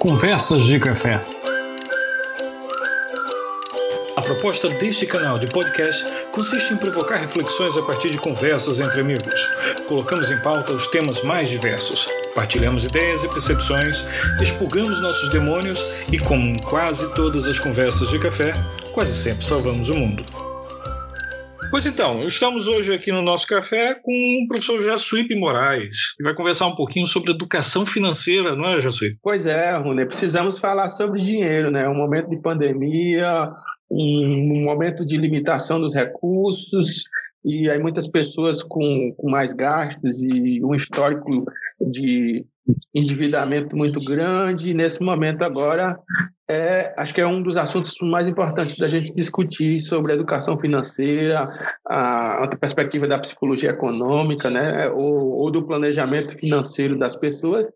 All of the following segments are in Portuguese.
Conversas de Café. A proposta deste canal de podcast consiste em provocar reflexões a partir de conversas entre amigos. Colocamos em pauta os temas mais diversos, partilhamos ideias e percepções, expurgamos nossos demônios e, como quase todas as conversas de café, quase sempre salvamos o mundo. Pois então, estamos hoje aqui no nosso café com o professor Jassuípe Moraes, que vai conversar um pouquinho sobre educação financeira, não é, Jassuípe? Pois é, Rune, precisamos falar sobre dinheiro, né? Um momento de pandemia, um momento de limitação dos recursos, e aí muitas pessoas com, com mais gastos e um histórico de endividamento muito grande. Nesse momento agora, é, acho que é um dos assuntos mais importantes da gente discutir sobre a educação financeira, a, a perspectiva da psicologia econômica, né, ou, ou, do planejamento financeiro das pessoas.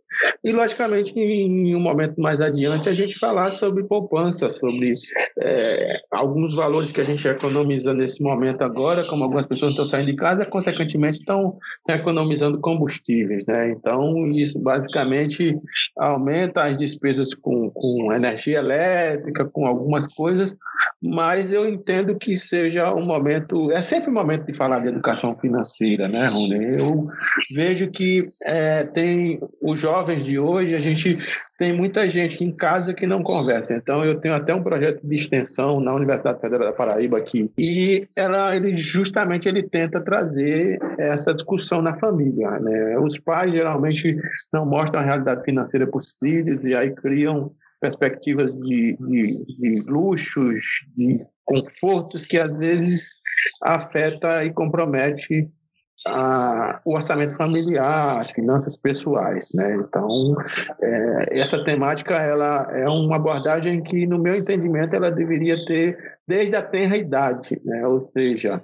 E, logicamente, em, em, um momento mais adiante, a gente falar sobre poupança, sobre é, alguns valores que a gente economiza nesse momento agora, como algumas pessoas estão saindo de casa, consequentemente estão economizando combustíveis. Né? Então, isso basicamente aumenta as despesas com, com energia elétrica, com algumas coisas, mas eu entendo que seja um momento, é sempre um momento de falar de educação financeira, né, Rony? Eu vejo que é, tem os jovens de hoje, a gente tem muita gente em casa que não conversa. Então, eu tenho até um projeto de extensão na Universidade Federal da Paraíba aqui, e ela, ele justamente ele tenta trazer essa discussão na família. Né? Os pais geralmente não mostram a realidade financeira para os filhos e aí criam perspectivas de, de, de luxos, de confortos que às vezes afeta e compromete a, o orçamento familiar, as finanças pessoais, né? Então, é, essa temática ela é uma abordagem que, no meu entendimento, ela deveria ter desde a tenra idade, né? Ou seja,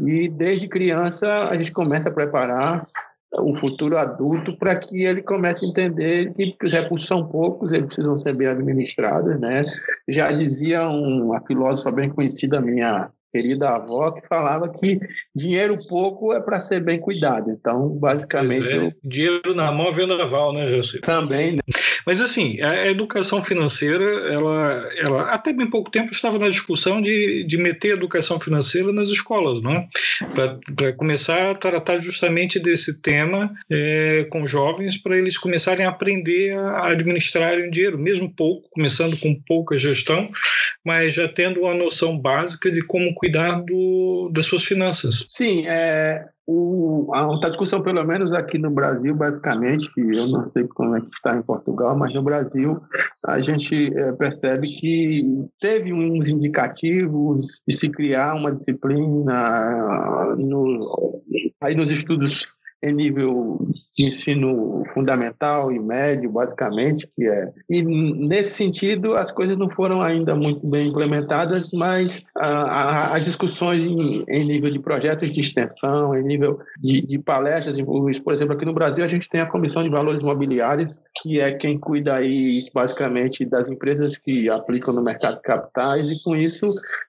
e desde criança a gente começa a preparar o futuro adulto para que ele comece a entender que os recursos são poucos, eles precisam ser bem administrados, né? Já dizia uma filósofa bem conhecida minha querida avó que falava que dinheiro pouco é para ser bem cuidado. Então, basicamente. É. Eu... Dinheiro na mão é vendaval, né, José? Também, né? Mas assim, a educação financeira, ela, ela até bem pouco tempo estava na discussão de, de meter educação financeira nas escolas, não é? Para começar a tratar justamente desse tema é, com jovens, para eles começarem a aprender a administrar o dinheiro, mesmo pouco, começando com pouca gestão, mas já tendo uma noção básica de como cuidar do, das suas finanças. Sim, é, o, a, discussão, pelo menos aqui no Brasil, basicamente, eu não sei como é que está em Portugal, mas no Brasil a gente é, percebe que teve uns indicativos de se criar uma disciplina no, aí nos estudos em nível de ensino fundamental e médio, basicamente, que é. E nesse sentido, as coisas não foram ainda muito bem implementadas, mas ah, as discussões em, em, nível de projetos de extensão, em nível de, de palestras, por exemplo, aqui no Brasil a gente tem a Comissão de Valores Imobiliários, que é quem cuida aí basicamente das empresas que aplicam no mercado de capitais e com isso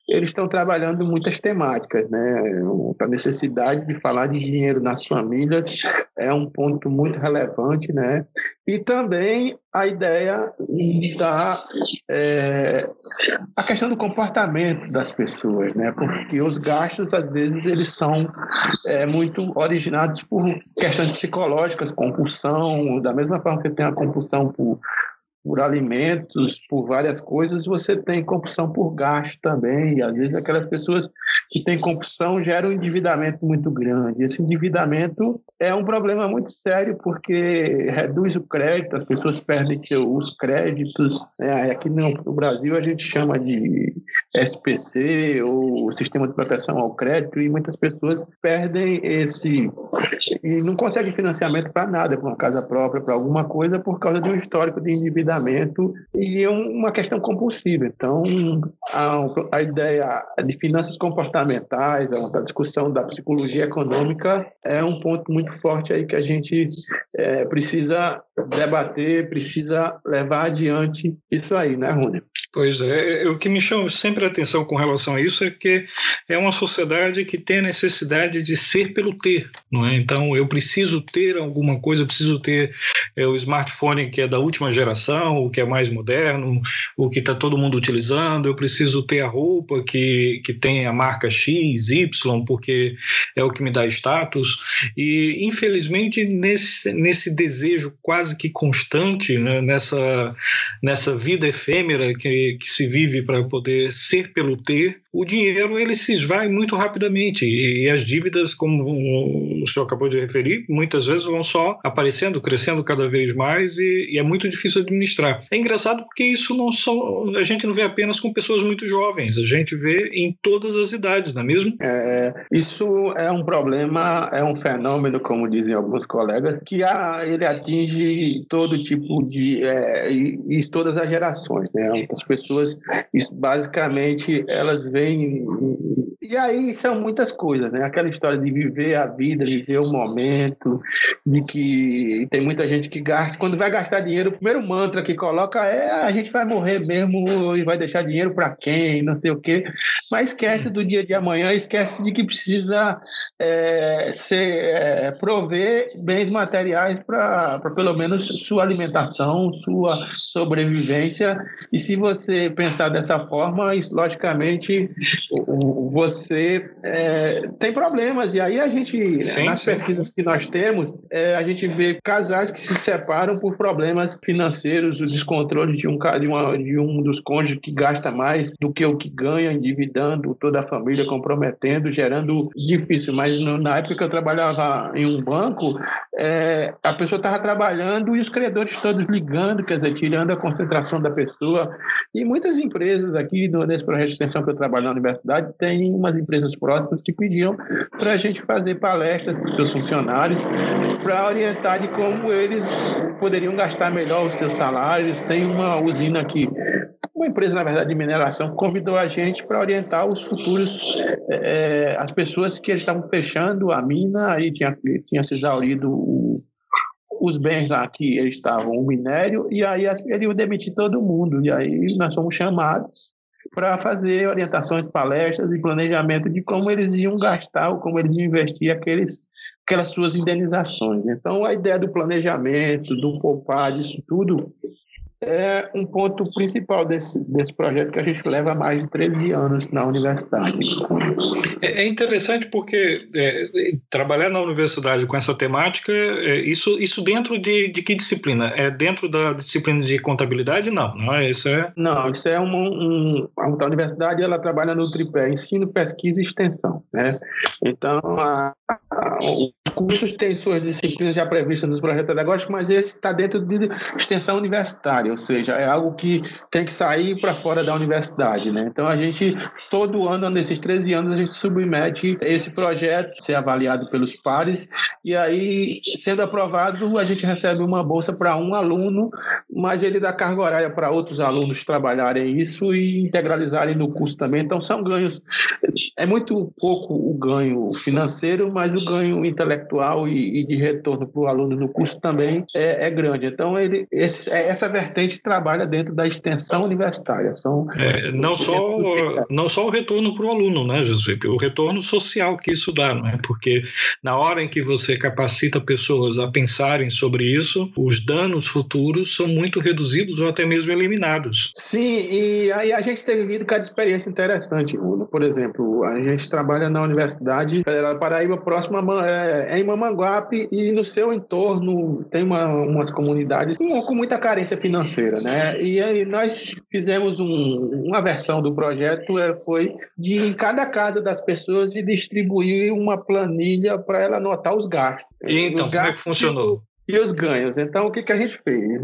eles estão trabalhando muitas temáticas, né? A necessidade de falar de dinheiro nas famílias é um ponto muito relevante, né? E também a ideia da é, a questão do comportamento das pessoas, né? Porque os gastos às vezes eles são é, muito originados por questões psicológicas, compulsão, da mesma forma que tem a compulsão por por alimentos, por várias coisas, você tem compulsão por gasto também. E às vezes aquelas pessoas que têm compulsão geram um endividamento muito grande. Esse endividamento é um problema muito sério porque reduz o crédito, as pessoas perdem os créditos. Né? Aqui no Brasil a gente chama de SPC ou Sistema de Proteção ao Crédito e muitas pessoas perdem esse e não conseguem financiamento para nada, para uma casa própria, para alguma coisa, por causa de um histórico de endividamento e é uma questão compulsiva. Então, a, a ideia de finanças comportamentais, a discussão da psicologia econômica é um ponto muito forte aí que a gente é, precisa debater, precisa levar adiante isso aí, né, Rony? Pois é, o que me chama sempre a atenção com relação a isso é que é uma sociedade que tem a necessidade de ser pelo ter, não é? Então eu preciso ter alguma coisa, preciso ter é, o smartphone que é da última geração, o que é mais moderno, o que está todo mundo utilizando. Eu preciso ter a roupa que, que tem a marca X, Y, porque é o que me dá status. E, infelizmente, nesse, nesse desejo quase que constante, né, nessa, nessa vida efêmera que, que se vive para poder ser pelo ter, o dinheiro ele se esvai muito rapidamente e as dívidas, como o senhor acabou de referir, muitas vezes vão só aparecendo, crescendo cada vez mais e, e é muito difícil administrar. É engraçado porque isso não só a gente não vê apenas com pessoas muito jovens, a gente vê em todas as idades, não é mesmo? É, isso é um problema, é um fenômeno, como dizem alguns colegas, que a, ele atinge todo tipo de é, e, e todas as gerações. Né? As pessoas, basicamente, elas veem e aí são muitas coisas, né? Aquela história de viver a vida, viver o momento, de que tem muita gente que gasta. Quando vai gastar dinheiro, o primeiro mantra que coloca é a gente vai morrer mesmo e vai deixar dinheiro para quem, não sei o quê. Mas esquece do dia de amanhã, esquece de que precisa é, ser, é, prover bens materiais para pelo menos sua alimentação, sua sobrevivência. E se você pensar dessa forma, isso, logicamente você é, tem problemas. E aí a gente, sim, nas sim. pesquisas que nós temos, é, a gente vê casais que se separam por problemas financeiros, o descontrole de um, de, uma, de um dos cônjuges que gasta mais do que o que ganha, endividando toda a família, comprometendo, gerando difícil. Mas no, na época que eu trabalhava em um banco, é, a pessoa estava trabalhando e os credores todos ligando, quer dizer, tirando a concentração da pessoa. E muitas empresas aqui, no, nesse projeto de extensão que eu trabalho na universidade, tem umas empresas próximas que pediam para a gente fazer palestras para os seus funcionários, para orientar de como eles poderiam gastar melhor os seus salários. Tem uma usina aqui, uma empresa, na verdade, de mineração, convidou a gente para orientar os futuros, é, as pessoas que estavam fechando a mina, aí tinha, tinha se exaurido os bens lá que estavam, o minério, e aí eles iam demitir todo mundo. E aí nós fomos chamados para fazer orientações, palestras e planejamento de como eles iam gastar ou como eles iam investir aqueles, aquelas suas indenizações. Então, a ideia do planejamento, do poupar, disso tudo, é um ponto principal desse, desse projeto que a gente leva mais de 13 anos na universidade. É, é interessante porque é, trabalhar na universidade com essa temática, é, isso, isso dentro de, de que disciplina? É dentro da disciplina de contabilidade? Não, não é isso? É... Não, isso é uma, um, a universidade ela trabalha no tripé, ensino, pesquisa e extensão. Né? Então, a, a, os cursos têm suas disciplinas já previstas nos projetos pedagógicos, mas esse está dentro de extensão universitária ou seja, é algo que tem que sair para fora da universidade, né? Então a gente todo ano nesses 13 anos a gente submete esse projeto ser avaliado pelos pares e aí sendo aprovado a gente recebe uma bolsa para um aluno, mas ele dá carga horária para outros alunos trabalharem isso e integralizarem no curso também. Então são ganhos é muito pouco o ganho financeiro, mas o ganho intelectual e, e de retorno para o aluno no curso também é, é grande. Então ele esse, é essa vertente vertente trabalha dentro da extensão universitária. São é, não, só, não só o retorno para o aluno, né, Jesuípe? O retorno social que isso dá, não é? Porque na hora em que você capacita pessoas a pensarem sobre isso, os danos futuros são muito reduzidos ou até mesmo eliminados. Sim, e aí a gente tem vivido cada experiência interessante. Por exemplo, a gente trabalha na Universidade Federal da Paraíba, próxima é, em Mamanguape, e no seu entorno tem uma, umas comunidades com, com muita carência financeira financeira, né? E aí nós fizemos um, uma versão do projeto é, foi de em cada casa das pessoas e distribuir uma planilha para ela anotar os gastos. E então, os gastos como é que funcionou? E os ganhos. Então, o que, que a gente fez?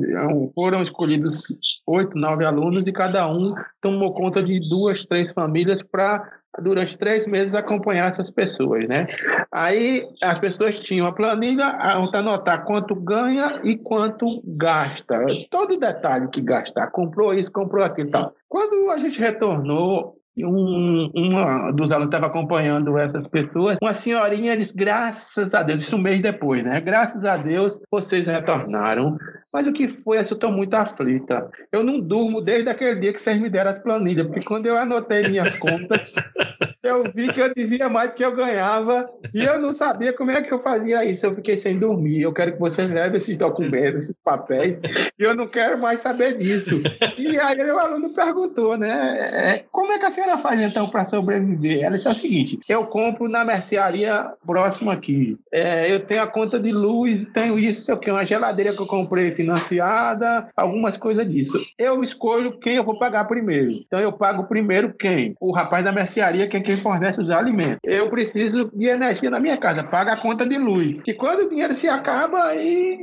Foram escolhidos oito, nove alunos e cada um tomou conta de duas, três famílias para durante três meses acompanhar essas pessoas, né? Aí as pessoas tinham a planilha, anotar quanto ganha e quanto gasta, todo detalhe que gastar, comprou isso, comprou aquilo, tal. Quando a gente retornou um, uma dos alunos estava acompanhando essas pessoas, uma senhorinha disse, graças a Deus, isso um mês depois, né? Graças a Deus vocês retornaram. Mas o que foi? Eu estou muito aflita. Eu não durmo desde aquele dia que vocês me deram as planilhas, porque quando eu anotei minhas contas, eu vi que eu devia mais do que eu ganhava e eu não sabia como é que eu fazia isso. Eu fiquei sem dormir. Eu quero que vocês levem esses documentos, esses papéis, e eu não quero mais saber disso. E aí o aluno perguntou, né? É, como é que a senhora faz então para sobreviver? Ela disse o seguinte: eu compro na mercearia próxima aqui. É, eu tenho a conta de luz, tenho isso, sei o que, uma geladeira que eu comprei financiada, algumas coisas disso. Eu escolho quem eu vou pagar primeiro. Então eu pago primeiro quem? O rapaz da mercearia, que é quem fornece os alimentos. Eu preciso de energia na minha casa, paga a conta de luz. E quando o dinheiro se acaba, aí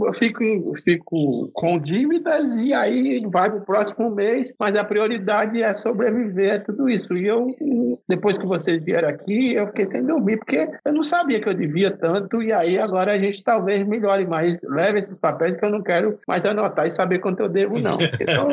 eu fico, fico com dívidas e aí vai para o próximo mês, mas a prioridade é sobreviver a tudo isso. E eu, depois que vocês vieram aqui, eu fiquei sem dormir, porque eu não sabia que eu devia tanto, e aí agora a gente talvez melhore mais. Leve esses papéis que eu não quero mais anotar e saber quanto eu devo, não. Então...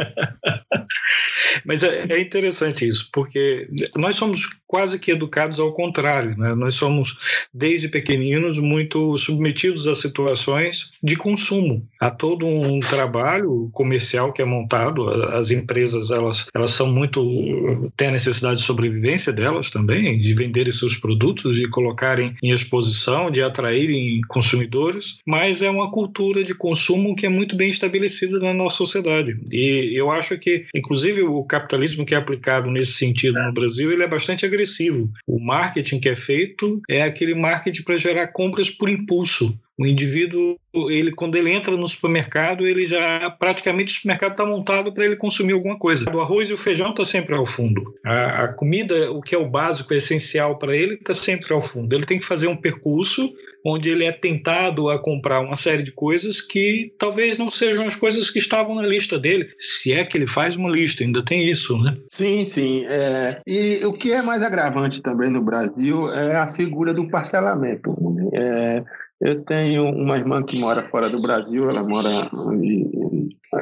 Mas é, é, interessante isso, porque nós somos quase que educados ao contrário, né? Nós somos, desde pequeninos, muito submetidos a situações de consumo. Há todo um trabalho comercial que é montado, as empresas, elas, elas são muito... têm a necessidade de sobrevivência delas também, de venderem seus produtos, de colocarem em exposição, de atraírem consumidores, mas é uma cultura de consumo que é muito bem estabelecida na nossa sociedade. E eu acho que, inclusive, o capitalismo que é aplicado nesse sentido no Brasil, ele é bastante agressivo. O marketing que é feito é aquele marketing para gerar compras por impulso. O indivíduo, ele quando ele entra no supermercado, ele já praticamente o supermercado está montado para ele consumir alguma coisa. O arroz e o feijão está sempre ao fundo. A, a, comida, o que é o básico, é essencial para ele, está sempre ao fundo. Ele tem que fazer um percurso onde ele é tentado a comprar uma série de coisas que talvez não sejam as coisas que estavam na lista dele, se é que ele faz uma lista, ainda tem isso, né? Sim, sim. É... E o que é mais agravante também no Brasil é a figura do parcelamento. É... Eu tenho uma irmã que mora fora do Brasil, ela mora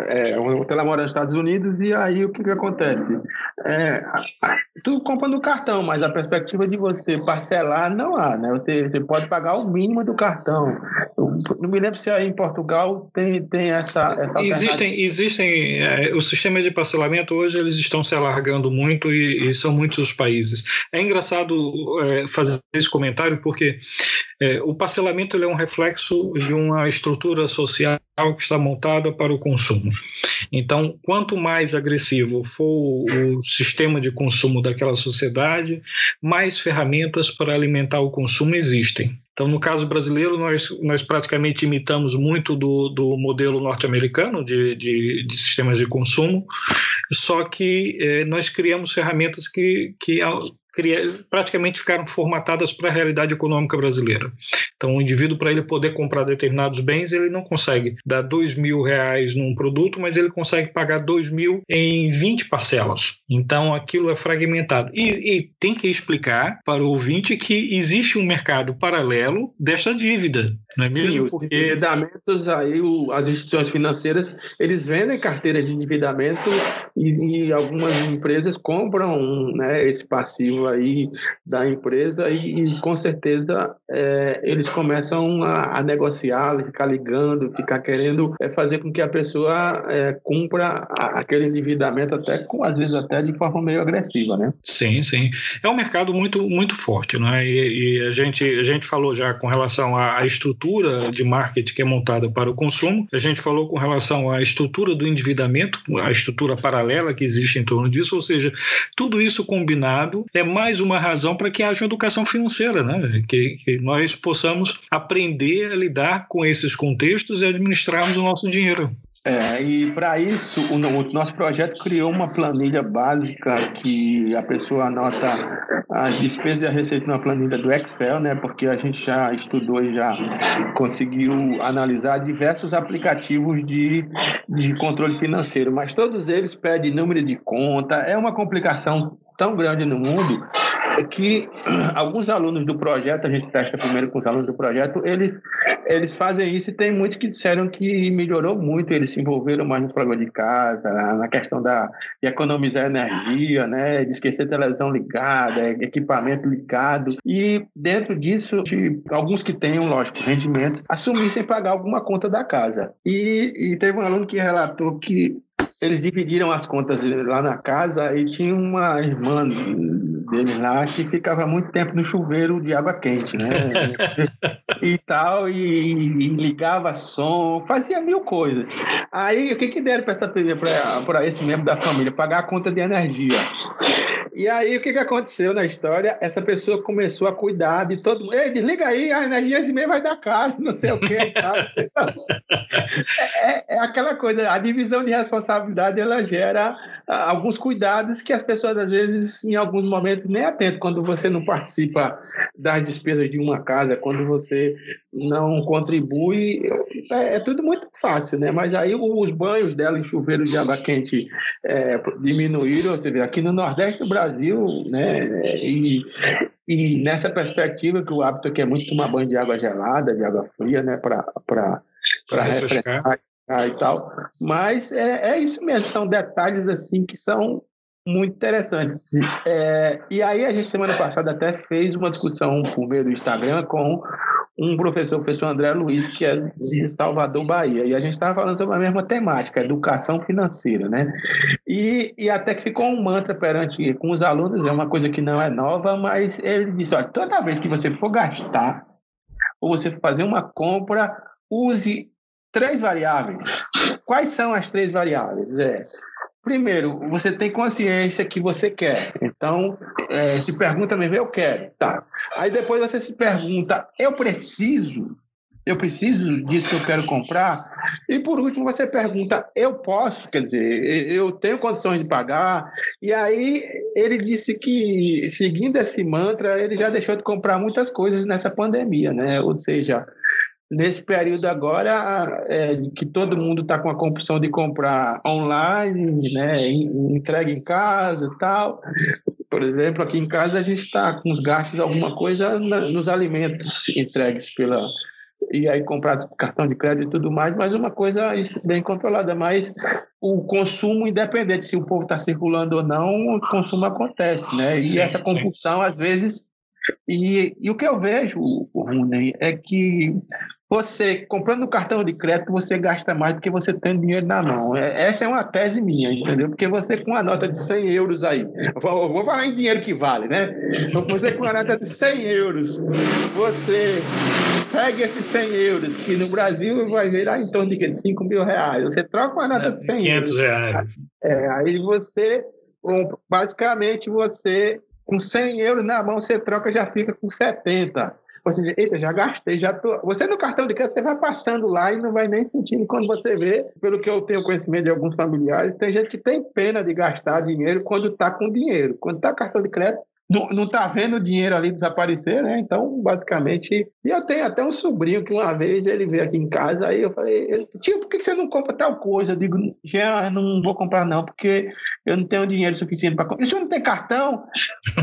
é, ela mora nos Estados Unidos e aí o que, que acontece? É, tu compra no cartão, mas a perspectiva de você parcelar não há, né? Você, você pode pagar o mínimo do cartão. Eu não me lembro se aí em Portugal tem, tem essa, essa Existem, existem é, os sistemas de parcelamento hoje eles estão se alargando muito e, e são muitos os países. É engraçado é, fazer esse comentário porque é, o parcelamento é um reflexo de uma estrutura social que está montada para o consumo. Então, quanto mais agressivo for o sistema de consumo daquela sociedade, mais ferramentas para alimentar o consumo existem. Então, no caso brasileiro, nós, nós praticamente imitamos muito do, do modelo norte-americano de, de, de, sistemas de consumo, só que eh, nós criamos ferramentas que, que praticamente ficaram formatadas para a realidade econômica brasileira. Então, o indivíduo, para ele poder comprar determinados bens, ele não consegue dar dois mil reais num produto, mas ele consegue pagar dois mil em 20 parcelas. Então, aquilo é fragmentado. E, e tem que explicar para o ouvinte que existe um mercado paralelo desta dívida. Não é mesmo? Sim, os endividamentos aí, o, as instituições financeiras, eles vendem carteira de endividamento e, e algumas empresas compram né, esse passivo aí da empresa e, e com certeza é, eles começam a, a, negociar, ficar ligando, ficar querendo é, fazer com que a pessoa é, cumpra a, aquele endividamento até com às vezes até de forma meio agressiva, né? Sim, sim. É um mercado muito muito forte, não é? E, e a gente a gente falou já com relação à, à estrutura de marketing que é montada para o consumo. A gente falou com relação à estrutura do endividamento, a estrutura paralela que existe em torno disso, ou seja, tudo isso combinado é mais uma razão para que haja educação financeira, né? que, que nós possamos aprender a lidar com esses contextos e administrarmos o nosso dinheiro. É, e para isso, o, o, nosso projeto criou uma planilha básica que a pessoa anota as despesas e a receita na planilha do Excel, né? Porque a gente já estudou e já conseguiu analisar diversos aplicativos de, de controle financeiro, mas todos eles pedem número de conta, é uma complicação tão grande no mundo que alguns alunos do projeto, a gente testa primeiro com os alunos do projeto, eles, eles fazem isso e tem muitos que disseram que melhorou muito, eles se envolveram mais no programa de casa, na questão da, de economizar energia, né, de esquecer televisão ligada, equipamento ligado, e dentro disso, de, alguns que tenham, lógico, rendimento, assumissem pagar alguma conta da casa. E, e teve um aluno que relatou que eles dividiram as contas lá na casa e tinha uma irmã deles lá que ficava muito tempo no chuveiro de água quente, né? e tal, e, e, ligava som, fazia mil coisas. Aí, o que que deram para esse membro da família? Pagar a conta de energia. E aí, o que, que aconteceu na história? Essa pessoa começou a cuidar de todo mundo. Ei, desliga aí, a energia esse mês vai dar caro, não sei o quê. é, é, é, aquela coisa, a divisão de responsabilidade, ela gera alguns cuidados que as pessoas, às vezes, em alguns momentos, nem atentam. Quando você não participa das despesas de uma casa, quando você não contribui, é, é tudo muito fácil, né? Mas aí os banhos dela em chuveiro de água quente é, diminuíram. Você vê, aqui no Nordeste do Brasil, né? E, e nessa perspectiva que o hábito aqui é muito tomar banho de água gelada, de água fria, né? Para refrescar e tal. Mas é, é isso mesmo, são detalhes assim que são muito interessantes. É, e aí a gente semana passada até fez uma discussão por meio do Instagram com um professor, o professor André Luiz, que é de Salvador, Bahia. E a gente estava falando sobre a mesma temática, educação financeira, né? E, e até que ficou um mantra perante com os alunos, é uma coisa que não é nova, mas ele disse, olha, toda vez que você for gastar, ou você for fazer uma compra, use três variáveis. Quais são as três variáveis? É, primeiro, você tem consciência que você quer. Então, é, se pergunta mesmo, eu quero. Tá. Aí depois você se pergunta, eu preciso? Eu preciso disso que eu quero comprar? E por último, você pergunta, eu posso? Quer dizer, eu tenho condições de pagar? E aí ele disse que, seguindo esse mantra, ele já deixou de comprar muitas coisas nessa pandemia, né? Ou seja, nesse período agora é, que todo mundo está com a compulsão de comprar online, né, entrega em casa e tal. Por exemplo, aqui em casa a gente está com os gastos de alguma coisa na, nos alimentos entregues pela e aí comprados por cartão de crédito e tudo mais, mas uma coisa bem controlada. Mas o consumo, independente se o povo está circulando ou não, o consumo acontece, né? E sim, essa compulsão, sim. às vezes, e, e, o que eu vejo, Rune, é que você, comprando no cartão de crédito, você gasta mais do que você tem dinheiro na mão. É, essa é uma tese minha, entendeu? Porque você com uma nota de 100 euros aí, vou, vou falar em dinheiro que vale, né? Você com uma nota de 100 euros, você pega esses 100 euros, que no Brasil vai virar em torno de 5 mil reais. Você troca uma nota de 100 500 euros. reais. É, aí você, basicamente, você com 100 euros na mão, você troca já fica com 70. Ou seja, eita, já gastei, já tô. Você no cartão de crédito, você vai passando lá e não vai nem sentindo quando você vê, pelo que eu tenho conhecimento de alguns familiares, tem gente que tem pena de gastar dinheiro quando está com dinheiro. Quando está cartão de crédito, não está vendo o dinheiro ali desaparecer, né? Então, basicamente. E eu tenho até um sobrinho que uma vez ele veio aqui em casa, aí eu falei, tio, por que você não compra tal coisa? Eu digo, já não vou comprar, não, porque eu não tenho dinheiro suficiente para comprar. O senhor não tem cartão?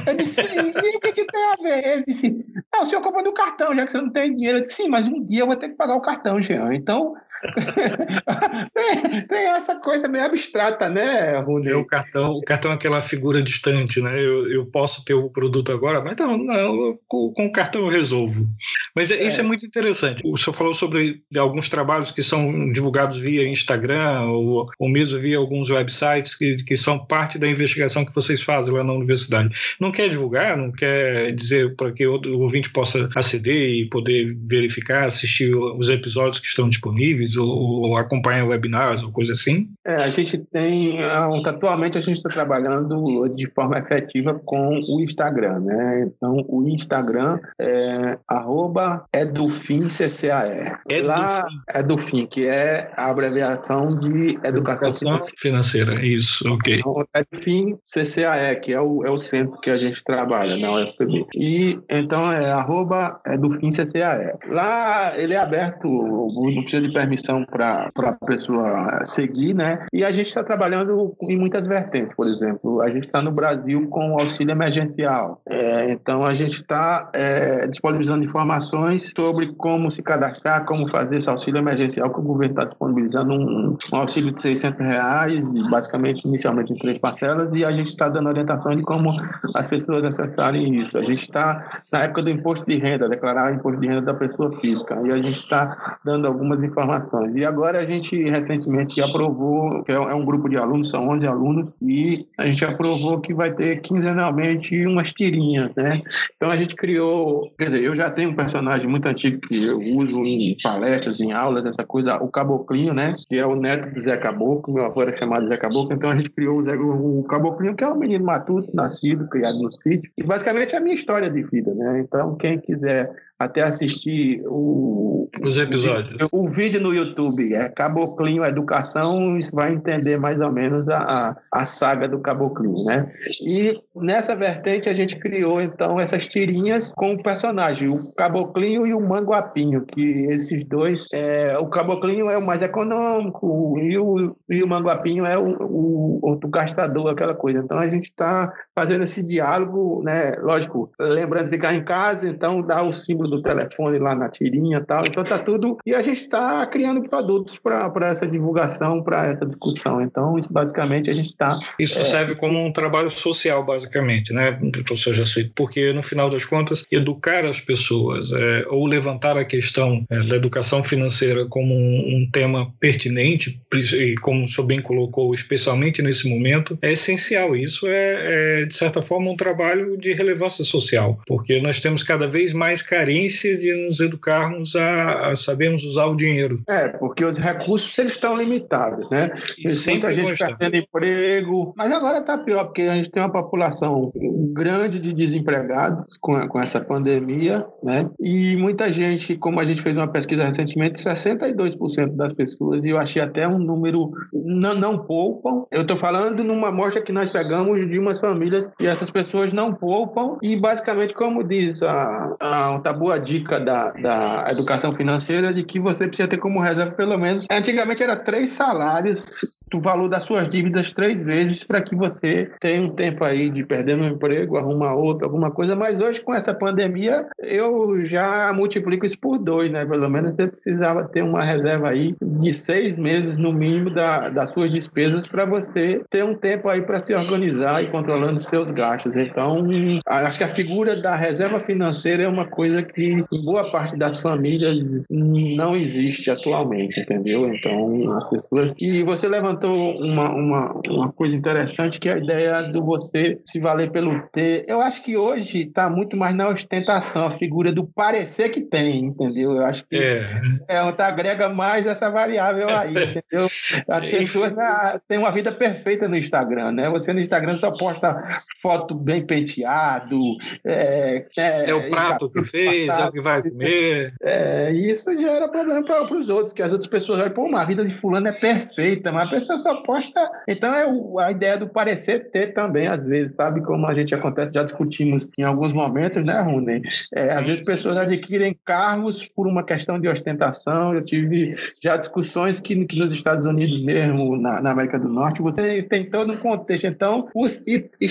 Eu disse, e o que, que tem a ver? Ele disse, não, o senhor compra do cartão, já que você não tem dinheiro. Eu disse, sim, mas um dia eu vou ter que pagar o cartão, Jean. Então, tem, tem, essa coisa meio abstrata, né, Rune? O cartão, o cartão é aquela figura distante, né? Eu, eu posso ter o produto agora, mas não, não com, com o cartão eu resolvo. Mas é. isso é muito interessante. O senhor falou sobre alguns trabalhos que são divulgados via Instagram ou, ou mesmo via alguns websites que, que são parte da investigação que vocês fazem lá na universidade. Não quer divulgar, não quer dizer para que o ouvinte possa aceder e poder verificar, assistir os episódios que estão disponíveis? Ou, ou acompanha webinars ou coisa assim? É, a gente tem, atualmente a gente está trabalhando de forma efetiva com o Instagram, né? Então, o Instagram é arroba edufimccae. Edufim. Lá, Edufim, que é a abreviação de Educação, educação financeira. Isso, ok. Então, Edufim CCAE, que é o, é o centro que a gente trabalha na UFPB. E, então, é arroba edufimccae. Lá, ele é aberto, não precisa de permissão para a pessoa seguir, né? E a gente está trabalhando em muitas vertentes, por exemplo, a gente está no Brasil com o auxílio emergencial. É, então, a gente está é, disponibilizando informações sobre como se cadastrar, como fazer esse auxílio emergencial, que o governo está disponibilizando um, um, auxílio de 600 reais, basicamente, inicialmente em três parcelas, e a gente está dando orientação de como as pessoas acessarem isso. A gente está na época do imposto de renda, declarar o imposto de renda da pessoa física, e a gente está dando algumas informações. E agora a gente recentemente aprovou, que é, é um grupo de alunos, são 11 alunos, e a gente aprovou que vai ter quinzenalmente umas tirinhas, né? Então a gente criou, quer dizer, eu já tenho um personagem muito antigo que eu uso em palestras, em aulas, essa coisa, o Caboclinho, né? Que é o neto do Zé Caboclo, meu avô era chamado Zé Caboclo, então a gente criou o, Zé, o Caboclinho, que é um menino matuto, nascido, criado no sítio, e basicamente é a minha história de vida, né? Então quem quiser até assistir o, os episódios. O, o, vídeo no YouTube é Caboclinho Educação, você vai entender mais ou menos a, a, saga do Caboclinho, né? E nessa vertente a gente criou então essas tirinhas com o personagem, o Caboclinho e o Manguapinho, que esses dois, é, o Caboclinho é o mais econômico e o, e o Manguapinho é o, o, o gastador, aquela coisa. Então a gente está fazendo esse diálogo, né? Lógico, lembrando de ficar em casa, então dá o símbolo do telefone lá na tirinha e tal. Então tá tudo. E a gente está criando produtos para essa divulgação, para essa discussão. Então, isso basicamente a gente está. Isso é... serve como um trabalho social, basicamente, né, professor Jaci? Porque, no final das contas, educar as pessoas é, ou levantar a questão é, da educação financeira como um, um tema pertinente, e como o senhor bem colocou, especialmente nesse momento, é essencial. Isso é, é, de certa forma, um trabalho de relevância social, porque nós temos cada vez mais carência de nos educarmos a, a sabermos usar o dinheiro. É, porque os recursos eles estão limitados, né? Tem muita gente perdendo emprego, mas agora está pior, porque a gente tem uma população grande de desempregados com, com essa pandemia, né? E muita gente, como a gente fez uma pesquisa recentemente, 62% das pessoas, e eu achei até um número, não, não poupam. Eu estou falando numa amostra que nós pegamos de umas famílias e essas pessoas não poupam, e basicamente, como diz a, a, a boa dica da, da educação financeira de que você precisa ter como reserva pelo menos. Antigamente era três salários do valor das suas dívidas três vezes para que você tenha um tempo aí de perder um emprego, arrumar outro, alguma coisa. Mas hoje, com essa pandemia, eu já multiplico isso por dois, né? Pelo menos você precisava ter uma reserva aí de seis meses no mínimo da, das suas despesas para você ter um tempo aí para se organizar e controlando os seus gastos. Então, acho que a figura da reserva financeira é uma coisa que boa parte das famílias não existe atualmente, entendeu? Então, as pessoas. E você levantou uma, uma, uma coisa interessante que é a ideia do você se valer pelo ter. Eu acho que hoje está muito mais na ostentação, a figura do parecer que tem, entendeu? Eu acho que é, é tá, agrega mais essa variável aí, entendeu? As pessoas ah, têm uma vida perfeita no Instagram, né? Você no Instagram só posta foto bem penteado. É, é, é o prato que fez é o que vai comer. É, isso gera problema para os outros, que as outras pessoas olham, pô, a vida de fulano é perfeita, mas a pessoa só posta. Então é o, a ideia do parecer ter também, às vezes, sabe? Como a gente acontece, já discutimos em alguns momentos, né, Rune? É, às vezes pessoas adquirem carros por uma questão de ostentação. Eu tive já discussões que, que nos Estados Unidos mesmo, na, na América do Norte, você tem todo um contexto. Então, os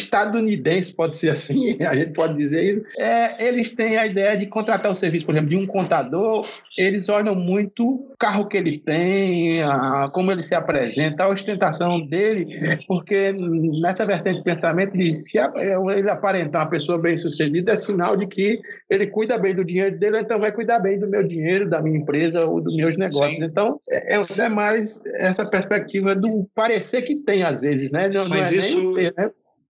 estadunidenses, pode ser assim, a gente pode dizer isso, é, eles têm a ideia de contratar o serviço, por exemplo, de um contador, eles olham muito o carro que ele tem, a, como ele se apresenta, a ostentação dele, porque nessa vertente de pensamento, se ele aparentar uma pessoa bem-sucedida, é sinal de que ele cuida bem do dinheiro dele, então vai cuidar bem do meu dinheiro, da minha empresa ou dos meus negócios. Sim. Então, é, é, mais essa perspectiva do parecer que tem, às vezes, né? Não, Mas não é isso... Ter, né?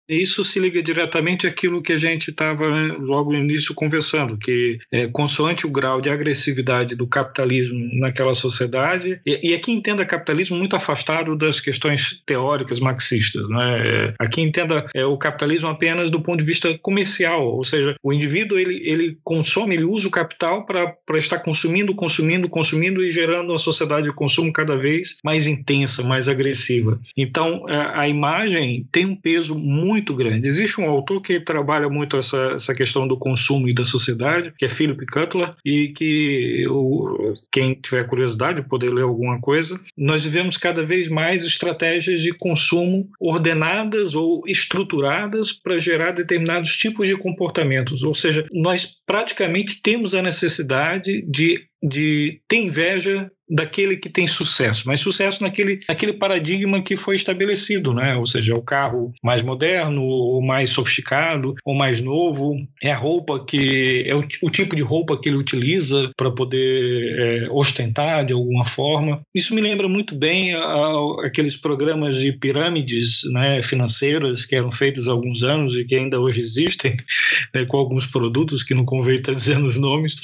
Isso se liga diretamente àquilo que a gente estava né, logo no início conversando, que é, consoante o grau de agressividade do capitalismo naquela sociedade, e, e aqui entenda capitalismo muito afastado das questões teóricas marxistas, né? É, aqui entenda é, o capitalismo apenas do ponto de vista comercial, ou seja, o indivíduo ele, ele consome, ele usa o capital para estar consumindo, consumindo, consumindo e gerando uma sociedade de consumo cada vez mais intensa, mais agressiva. Então, a, a imagem tem um peso muito muito grande. Existe um autor que trabalha muito essa, essa questão do consumo e da sociedade, que é Philip Cutler, e que o, quem tiver curiosidade poder ler alguma coisa, nós vivemos cada vez mais estratégias de consumo ordenadas ou estruturadas para gerar determinados tipos de comportamentos. Ou seja, nós praticamente temos a necessidade de de ter inveja daquele que tem sucesso, mas sucesso naquele, naquele paradigma que foi estabelecido, né? Ou seja, o carro mais moderno, ou mais sofisticado, ou mais novo, é a roupa que é o, o tipo de roupa que ele utiliza para poder é, ostentar de alguma forma. Isso me lembra muito bem a, a, aqueles programas de pirâmides né, financeiras que eram feitos há alguns anos e que ainda hoje existem, né, com alguns produtos que não convém estar dizendo os nomes,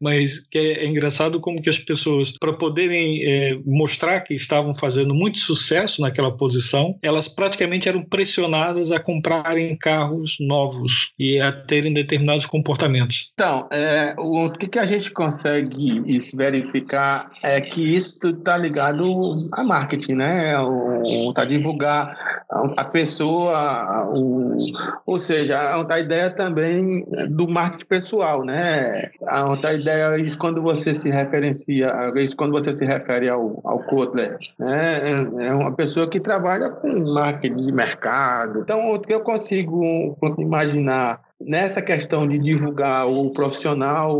mas é, é engraçado como que as pessoas, para poderem é, mostrar que estavam fazendo muito sucesso naquela posição, elas praticamente eram pressionadas a comprarem carros novos e a terem determinados comportamentos. Então, é, o que, que a gente consegue verificar é que isso está ligado a marketing, né? O, tá divulgar a pessoa, o, ou seja, a ideia também do marketing pessoal, né? A ideia é isso quando você se referencia, isso quando você se refere ao, ao Kotler, né? É uma pessoa que trabalha com marketing de mercado. Então, o que eu consigo imaginar nessa questão de divulgar o profissional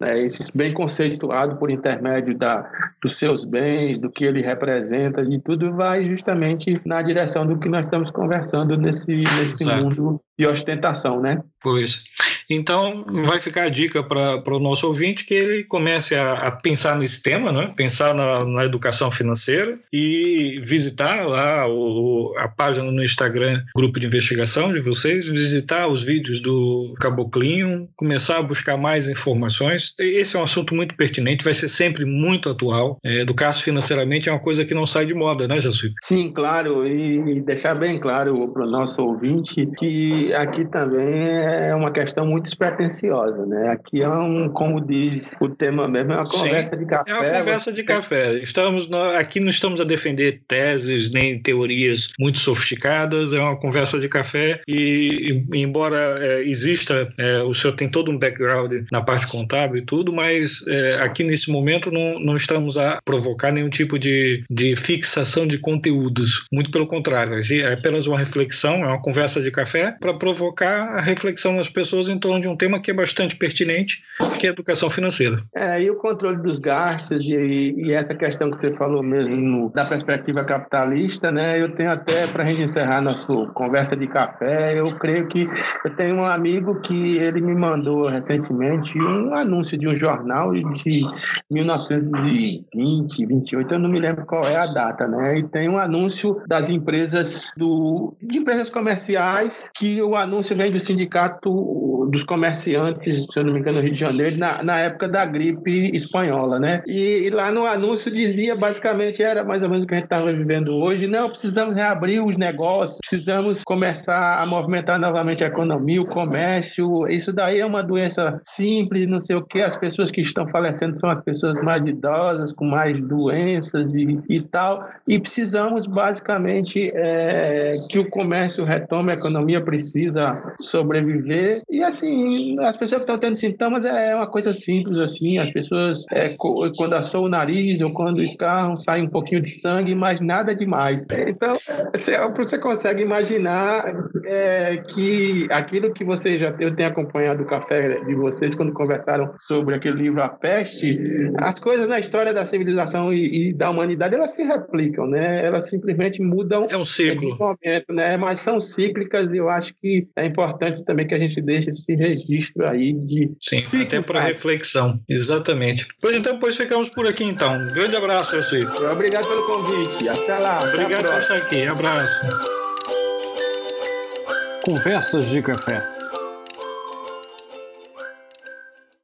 né, esse bem conceituado por intermédio da, dos seus bens, do que ele representa, de tudo vai justamente na direção do que nós estamos conversando nesse, nesse mundo de ostentação, né? Pois. Então, vai ficar a dica para o nosso ouvinte que ele comece a, a pensar nesse tema, né? pensar na, na, educação financeira e visitar lá o, a página no Instagram, grupo de investigação de vocês, visitar os vídeos do Caboclinho, começar a buscar mais informações. Esse é um assunto muito pertinente, vai ser sempre muito atual. É, educar financeiramente é uma coisa que não sai de moda, né, Jaci? Sim, claro, e deixar bem claro para o nosso ouvinte que aqui também é uma questão muito despretensiosa, né? Aqui é um, como diz o tema mesmo, é uma conversa Sim, de café. É uma conversa de café. Estamos no, aqui não estamos a defender teses nem teorias muito sofisticadas, é uma conversa de café e, e embora é, exista, é, o senhor tem todo um background na parte contábil e tudo, mas é, aqui nesse momento não, não estamos a provocar nenhum tipo de, de fixação de conteúdos. Muito pelo contrário, é apenas uma reflexão, é uma conversa de café para provocar a reflexão das pessoas em torno de um tema que é bastante pertinente, que é a educação financeira. É, e o controle dos gastos e, e essa questão que você falou mesmo da perspectiva capitalista, né? Eu tenho até, para a gente encerrar nossa conversa de café, eu creio que eu tenho um amigo que ele me mandou recentemente um anúncio de um jornal de 1920, 28, eu não me lembro qual é a data, né? E tem um anúncio das empresas do de empresas comerciais que o anúncio vem do sindicato dos comerciantes, se eu não me engano, no Rio de Janeiro, na, na época da gripe espanhola, né? E, e, lá no anúncio dizia, basicamente, era mais ou menos o que a gente estava vivendo hoje, não, precisamos reabrir os negócios, precisamos começar a movimentar novamente a economia, o comércio, isso daí é uma doença simples, não sei o que, as pessoas que estão falecendo são as pessoas mais idosas, com mais doenças e, e tal, e precisamos basicamente é, que o comércio retome, a economia precisa sobreviver, e assim, assim, as pessoas que estão tendo sintomas é uma coisa simples, assim, as pessoas, é, quando assou o nariz ou quando escarram, sai um pouquinho de sangue, mas nada demais. Então, você consegue imaginar é, que aquilo que você já, eu tenho acompanhado o café de vocês quando conversaram sobre aquele livro A Peste, as coisas na história da civilização e, e da humanidade, elas se replicam, né? Elas simplesmente mudam é um ciclo. momento, né? Mas são cíclicas e eu acho que é importante também que a gente deixe esse registro aí de. Sim, até para reflexão. Exatamente. Pois então, pois ficamos por aqui então. Um grande abraço, Elcito. Obrigado pelo convite. Até lá. Obrigado por estar aqui. Abraço. Conversas de Café